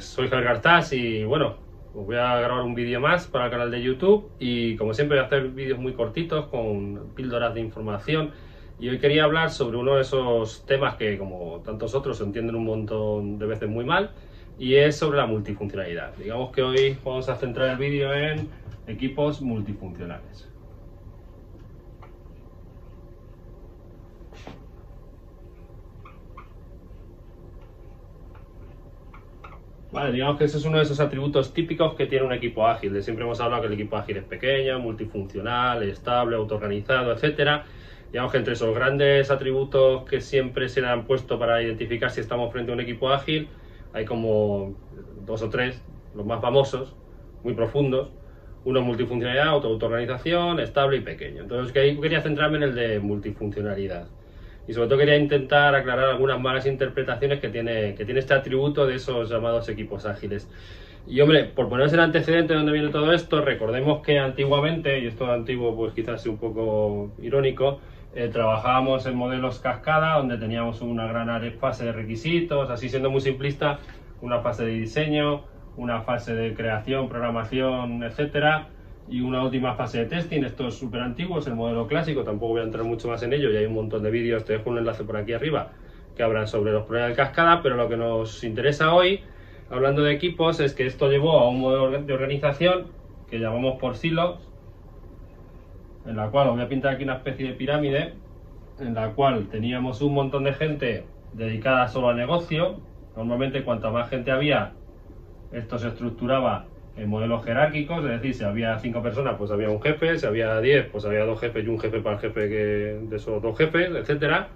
Soy Javier Gartás y bueno, voy a grabar un vídeo más para el canal de YouTube y como siempre voy a hacer vídeos muy cortitos con píldoras de información y hoy quería hablar sobre uno de esos temas que como tantos otros se entienden un montón de veces muy mal y es sobre la multifuncionalidad. Digamos que hoy vamos a centrar el vídeo en equipos multifuncionales. Vale, digamos que ese es uno de esos atributos típicos que tiene un equipo ágil. De siempre hemos hablado que el equipo ágil es pequeño, multifuncional, estable, autoorganizado, etcétera. Digamos que entre esos grandes atributos que siempre se le han puesto para identificar si estamos frente a un equipo ágil, hay como dos o tres, los más famosos, muy profundos. Uno multifuncionalidad, autoorganización, estable y pequeño. Entonces quería centrarme en el de multifuncionalidad y sobre todo quería intentar aclarar algunas malas interpretaciones que tiene, que tiene este atributo de esos llamados equipos ágiles. Y hombre, por ponerse el antecedente de dónde viene todo esto, recordemos que antiguamente, y esto antiguo pues quizás sea un poco irónico, eh, trabajábamos en modelos cascada, donde teníamos una gran fase de requisitos, así siendo muy simplista, una fase de diseño, una fase de creación, programación, etcétera, y una última fase de testing. Esto es súper antiguo, es el modelo clásico, tampoco voy a entrar mucho más en ello y hay un montón de vídeos, te dejo un enlace por aquí arriba que hablan sobre los problemas de cascada, pero lo que nos interesa hoy, hablando de equipos, es que esto llevó a un modelo de organización que llamamos por silos, en la cual os voy a pintar aquí una especie de pirámide, en la cual teníamos un montón de gente dedicada solo al negocio. Normalmente cuanta más gente había, esto se estructuraba en modelos jerárquicos, es decir, si había cinco personas, pues había un jefe, si había diez, pues había dos jefes y un jefe para el jefe que, de esos dos jefes, etcétera.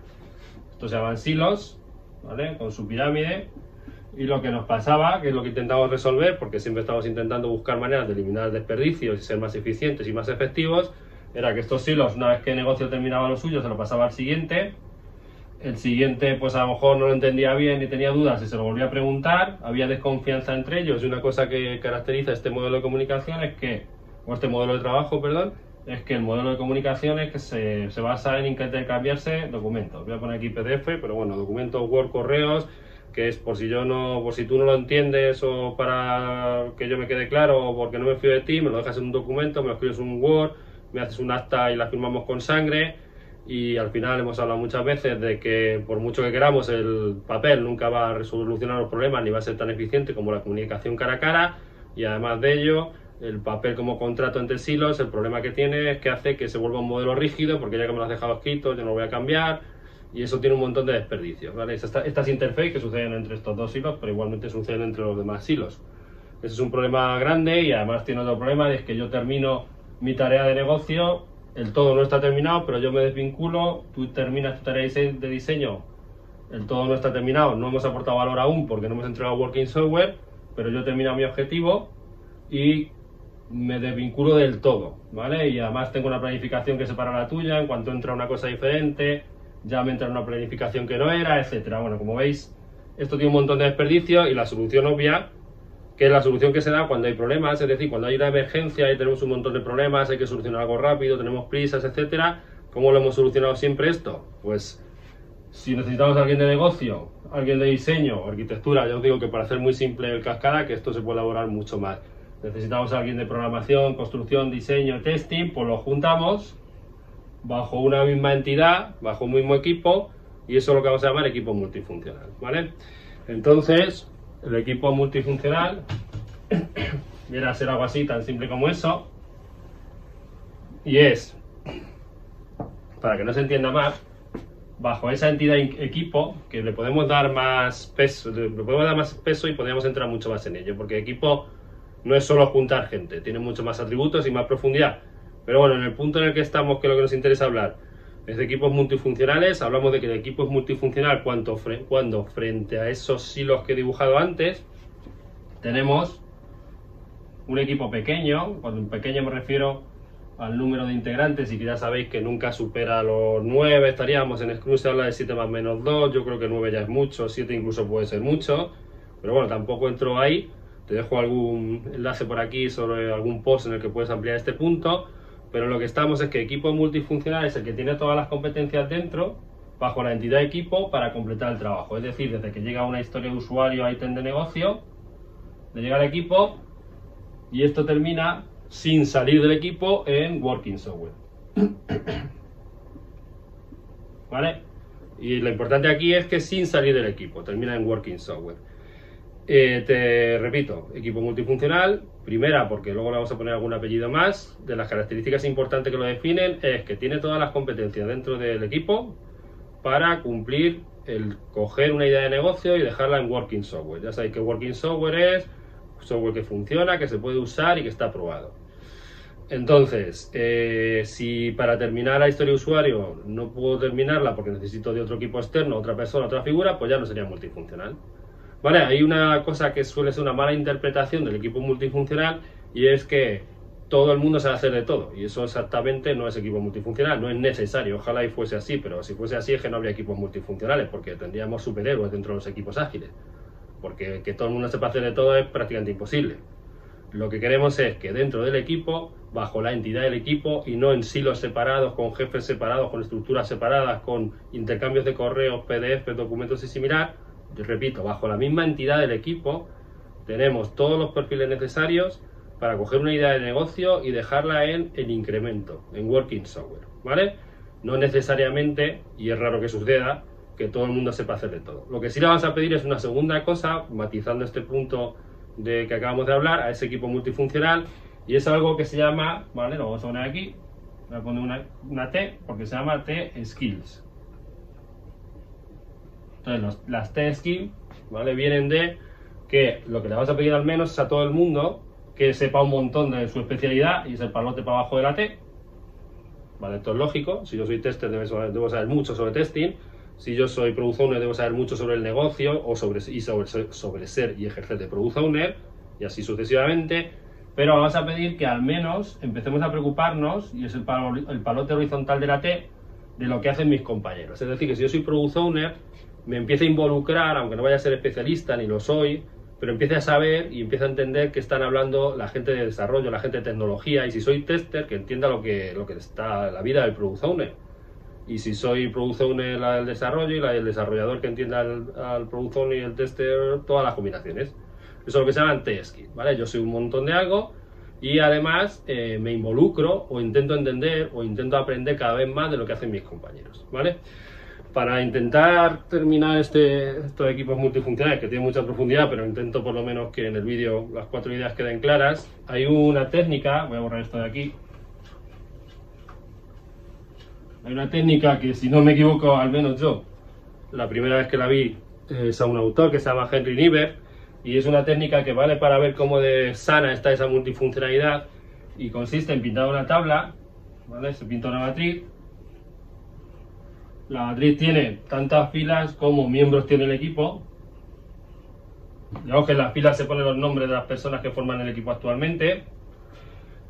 Estos se llaman silos, ¿vale? Con su pirámide. Y lo que nos pasaba, que es lo que intentamos resolver, porque siempre estamos intentando buscar maneras de eliminar desperdicios y ser más eficientes y más efectivos, era que estos silos, una vez que el negocio terminaba lo suyo, se lo pasaba al siguiente, el siguiente pues a lo mejor no lo entendía bien y tenía dudas y se lo volvía a preguntar, había desconfianza entre ellos y una cosa que caracteriza este modelo de comunicación es que, o este modelo de trabajo, perdón, es que el modelo de comunicación es que se, se basa en intercambiarse documentos. Voy a poner aquí PDF, pero bueno, documentos Word, correos, que es por si yo no, por si tú no lo entiendes o para que yo me quede claro o porque no me fío de ti, me lo dejas en un documento, me lo escribes en un Word, me haces un acta y la firmamos con sangre y al final hemos hablado muchas veces de que por mucho que queramos el papel nunca va a resolucionar los problemas ni va a ser tan eficiente como la comunicación cara a cara y además de ello el papel como contrato entre silos el problema que tiene es que hace que se vuelva un modelo rígido porque ya que me lo has dejado escrito yo no lo voy a cambiar y eso tiene un montón de desperdicios ¿vale? estas interfaces que suceden entre estos dos hilos pero igualmente suceden entre los demás hilos ese es un problema grande y además tiene otro problema es que yo termino mi tarea de negocio el todo no está terminado, pero yo me desvinculo, tú terminas tu tarea de diseño, el todo no está terminado, no hemos aportado valor aún porque no hemos entregado working software, pero yo termino mi objetivo y me desvinculo del todo, ¿vale? Y además tengo una planificación que separa la tuya, en cuanto entra una cosa diferente, ya me entra una planificación que no era, etcétera. Bueno, como veis, esto tiene un montón de desperdicios y la solución obvia que es la solución que se da cuando hay problemas, es decir, cuando hay una emergencia y tenemos un montón de problemas, hay que solucionar algo rápido, tenemos prisas, etcétera. ¿Cómo lo hemos solucionado siempre esto? Pues si necesitamos a alguien de negocio, alguien de diseño, arquitectura, yo os digo que para hacer muy simple el cascada, que esto se puede elaborar mucho más. Necesitamos a alguien de programación, construcción, diseño, testing, pues lo juntamos bajo una misma entidad, bajo un mismo equipo, y eso es lo que vamos a llamar equipo multifuncional, ¿vale? Entonces, el equipo multifuncional viene a ser algo así, tan simple como eso. Y es, para que no se entienda más, bajo esa entidad equipo, que le podemos dar más peso, le podemos dar más peso y podríamos entrar mucho más en ello, porque equipo no es solo juntar gente, tiene muchos más atributos y más profundidad. Pero bueno, en el punto en el que estamos, que es lo que nos interesa hablar, es de equipos multifuncionales, hablamos de que el equipo es multifuncional cuando, cuando frente a esos silos que he dibujado antes, tenemos un equipo pequeño, cuando pequeño me refiero al número de integrantes y que ya sabéis que nunca supera los 9, estaríamos en Scrum se habla de 7 más menos 2, yo creo que 9 ya es mucho, 7 incluso puede ser mucho, pero bueno, tampoco entro ahí, te dejo algún enlace por aquí sobre algún post en el que puedes ampliar este punto, pero lo que estamos es que equipo multifuncional es el que tiene todas las competencias dentro bajo la entidad equipo para completar el trabajo. Es decir, desde que llega una historia de usuario a ítem de negocio, le llega al equipo y esto termina sin salir del equipo en Working Software. ¿Vale? Y lo importante aquí es que sin salir del equipo, termina en Working Software. Eh, te repito, equipo multifuncional, primera porque luego le vamos a poner algún apellido más, de las características importantes que lo definen es que tiene todas las competencias dentro del equipo para cumplir el coger una idea de negocio y dejarla en Working Software. Ya sabéis que Working Software es software que funciona, que se puede usar y que está aprobado. Entonces, eh, si para terminar la historia de usuario no puedo terminarla porque necesito de otro equipo externo, otra persona, otra figura, pues ya no sería multifuncional. Vale, hay una cosa que suele ser una mala interpretación del equipo multifuncional y es que todo el mundo sabe hacer de todo. Y eso exactamente no es equipo multifuncional, no es necesario, ojalá y fuese así, pero si fuese así es que no habría equipos multifuncionales porque tendríamos superhéroes dentro de los equipos ágiles, porque que todo el mundo sepa hacer de todo es prácticamente imposible. Lo que queremos es que dentro del equipo, bajo la entidad del equipo y no en silos separados, con jefes separados, con estructuras separadas, con intercambios de correos, PDF, documentos y similar, yo repito, bajo la misma entidad del equipo, tenemos todos los perfiles necesarios para coger una idea de negocio y dejarla en el incremento, en Working Software, ¿vale? No necesariamente, y es raro que suceda, que todo el mundo sepa hacer de todo. Lo que sí le vamos a pedir es una segunda cosa, matizando este punto de que acabamos de hablar, a ese equipo multifuncional, y es algo que se llama, ¿vale? Lo vamos a poner aquí, voy a poner una, una T, porque se llama T-Skills. Entonces, las T-Skills, ¿vale? Vienen de que lo que le vamos a pedir al menos es a todo el mundo que sepa un montón de su especialidad y es el palote para abajo de la T. ¿Vale? Esto es lógico. Si yo soy tester, debo saber, mucho sobre testing. Si yo soy product owner, debo saber mucho sobre el negocio o sobre, y sobre, sobre ser y ejercer de product owner y así sucesivamente. Pero vamos a pedir que al menos empecemos a preocuparnos, y es el, el palote horizontal de la T, de lo que hacen mis compañeros. Es decir, que si yo soy product owner, me empiece a involucrar, aunque no vaya a ser especialista ni lo soy, pero empiece a saber y empiece a entender que están hablando la gente de desarrollo, la gente de tecnología, y si soy tester, que entienda lo que, lo que está la vida del product owner. Y si soy product owner, la del desarrollo, y la del desarrollador que entienda al, al product owner y el tester, todas las combinaciones. Eso es lo que se llama test ¿vale? Yo soy un montón de algo y además eh, me involucro o intento entender o intento aprender cada vez más de lo que hacen mis compañeros, ¿vale? Para intentar terminar este, estos equipos multifuncionales que tienen mucha profundidad, pero intento por lo menos que en el vídeo las cuatro ideas queden claras, hay una técnica, voy a borrar esto de aquí, hay una técnica que si no me equivoco, al menos yo, la primera vez que la vi es a un autor que se llama Henry Niebuhr, y es una técnica que vale para ver cómo de sana está esa multifuncionalidad, y consiste en pintar una tabla, ¿vale? se pinta una matriz, la matriz tiene tantas filas como miembros tiene el equipo. Digamos que en las filas se ponen los nombres de las personas que forman el equipo actualmente.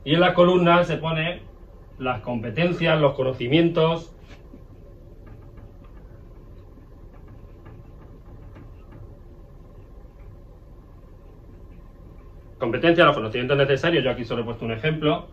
Y en las columnas se pone las competencias, los conocimientos. Competencias, los conocimientos necesarios, yo aquí solo he puesto un ejemplo,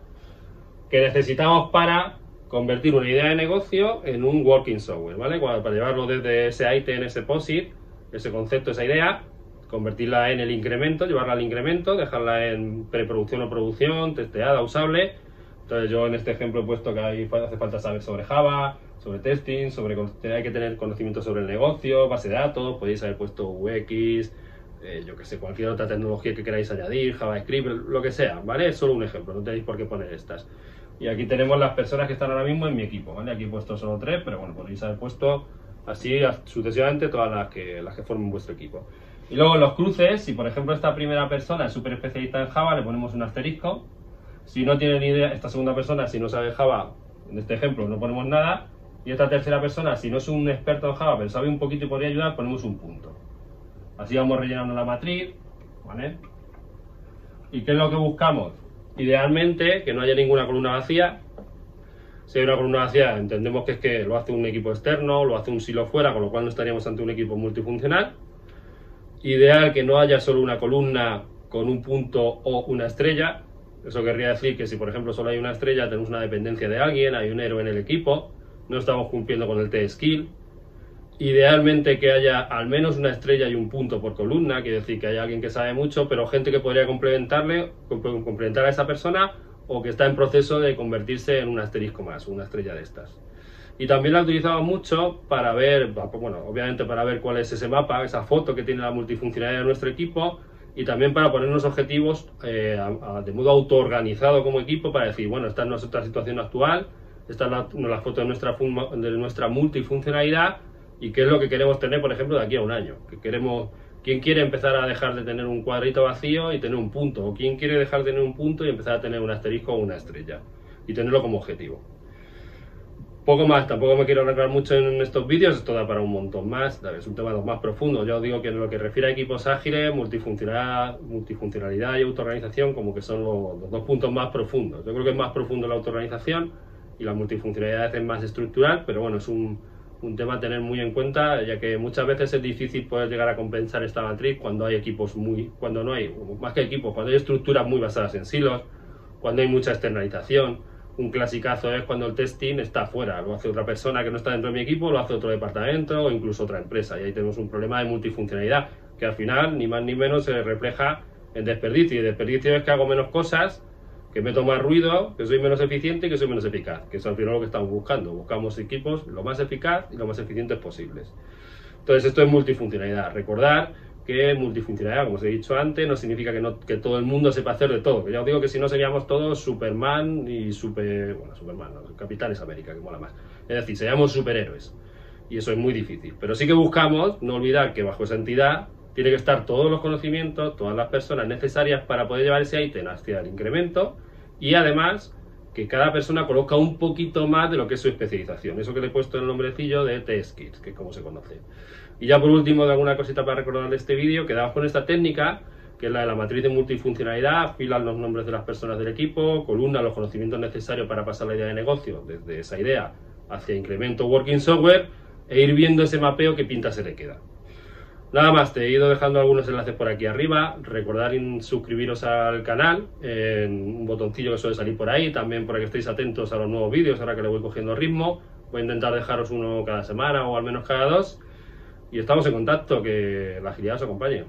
que necesitamos para convertir una idea de negocio en un working software, ¿vale? Para llevarlo desde ese item, ese POSIT, ese concepto, esa idea, convertirla en el incremento, llevarla al incremento, dejarla en preproducción o producción, testeada, usable. Entonces yo en este ejemplo he puesto que hay, hace falta saber sobre Java, sobre testing, sobre hay que tener conocimiento sobre el negocio, base de datos, podéis haber puesto UX, eh, yo que sé, cualquier otra tecnología que queráis añadir, JavaScript, lo que sea, ¿vale? Es solo un ejemplo, no tenéis por qué poner estas. Y aquí tenemos las personas que están ahora mismo en mi equipo, ¿vale? Aquí he puesto solo tres, pero bueno, podéis haber puesto así sucesivamente todas las que, las que formen vuestro equipo. Y luego los cruces, si por ejemplo esta primera persona es súper especialista en Java, le ponemos un asterisco. Si no tiene ni idea, esta segunda persona, si no sabe Java, en este ejemplo no ponemos nada. Y esta tercera persona, si no es un experto en Java, pero sabe un poquito y podría ayudar, ponemos un punto. Así vamos rellenando la matriz, ¿vale? ¿Y qué es lo que buscamos? Idealmente, que no haya ninguna columna vacía. Si hay una columna vacía, entendemos que es que lo hace un equipo externo, lo hace un silo fuera, con lo cual no estaríamos ante un equipo multifuncional. Ideal que no haya solo una columna con un punto o una estrella. Eso querría decir que si, por ejemplo, solo hay una estrella, tenemos una dependencia de alguien, hay un héroe en el equipo, no estamos cumpliendo con el T-Skill. Idealmente que haya al menos una estrella y un punto por columna, quiere decir que haya alguien que sabe mucho, pero gente que podría complementarle, complementar a esa persona o que está en proceso de convertirse en un asterisco más, una estrella de estas. Y también la utilizaba mucho para ver, bueno, obviamente para ver cuál es ese mapa, esa foto que tiene la multifuncionalidad de nuestro equipo y también para ponernos objetivos eh, de modo autoorganizado como equipo para decir, bueno, esta es nuestra situación actual, esta es la, foto de nuestra, de nuestra multifuncionalidad y qué es lo que queremos tener, por ejemplo, de aquí a un año. Que queremos, ¿Quién quiere empezar a dejar de tener un cuadrito vacío y tener un punto? ¿O quién quiere dejar de tener un punto y empezar a tener un asterisco o una estrella? Y tenerlo como objetivo. Poco más, tampoco me quiero arreglar mucho en estos vídeos, esto da para un montón más, es un tema más profundo. Yo digo que en lo que refiere a equipos ágiles, multifuncionalidad, multifuncionalidad y autoorganización, como que son los, dos puntos más profundos. Yo creo que es más profundo la autoorganización y la multifuncionalidad es más estructural, pero bueno, es un, un tema a tener muy en cuenta, ya que muchas veces es difícil poder llegar a compensar esta matriz cuando hay equipos muy, cuando no hay, más que equipos, cuando hay estructuras muy basadas en silos, cuando hay mucha externalización un clasicazo es cuando el testing está fuera, lo hace otra persona que no está dentro de mi equipo, lo hace otro departamento o incluso otra empresa. Y ahí tenemos un problema de multifuncionalidad, que al final, ni más ni menos, se refleja en desperdicio. Y desperdicio es que hago menos cosas, que meto más ruido, que soy menos eficiente y que soy menos eficaz. Que es al final lo que estamos buscando. Buscamos equipos lo más eficaz y lo más eficientes posibles. Entonces, esto es multifuncionalidad. Recordar que multifuncionalidad, como os he dicho antes, no significa que, no, que todo el mundo sepa hacer de todo. Que ya os digo que si no seríamos todos Superman y Super... Bueno, Superman, no, Capitanes América, que mola más. Es decir, seríamos superhéroes. Y eso es muy difícil. Pero sí que buscamos no olvidar que bajo esa entidad tiene que estar todos los conocimientos, todas las personas necesarias para poder llevar ese ítem hacia el incremento y además que cada persona conozca un poquito más de lo que es su especialización. Eso que le he puesto el nombrecillo de Test Kits, que es como se conoce. Y ya por último, de alguna cosita para recordar de este vídeo, quedamos con esta técnica, que es la de la matriz de multifuncionalidad, fila los nombres de las personas del equipo, columna los conocimientos necesarios para pasar la idea de negocio desde esa idea hacia incremento working software e ir viendo ese mapeo que pinta se le queda. Nada más, te he ido dejando algunos enlaces por aquí arriba. Recordad suscribiros al canal en un botoncillo que suele salir por ahí. También para que estéis atentos a los nuevos vídeos, ahora que le voy cogiendo ritmo. Voy a intentar dejaros uno cada semana o al menos cada dos. Y estamos en contacto, que la agilidad os acompañe.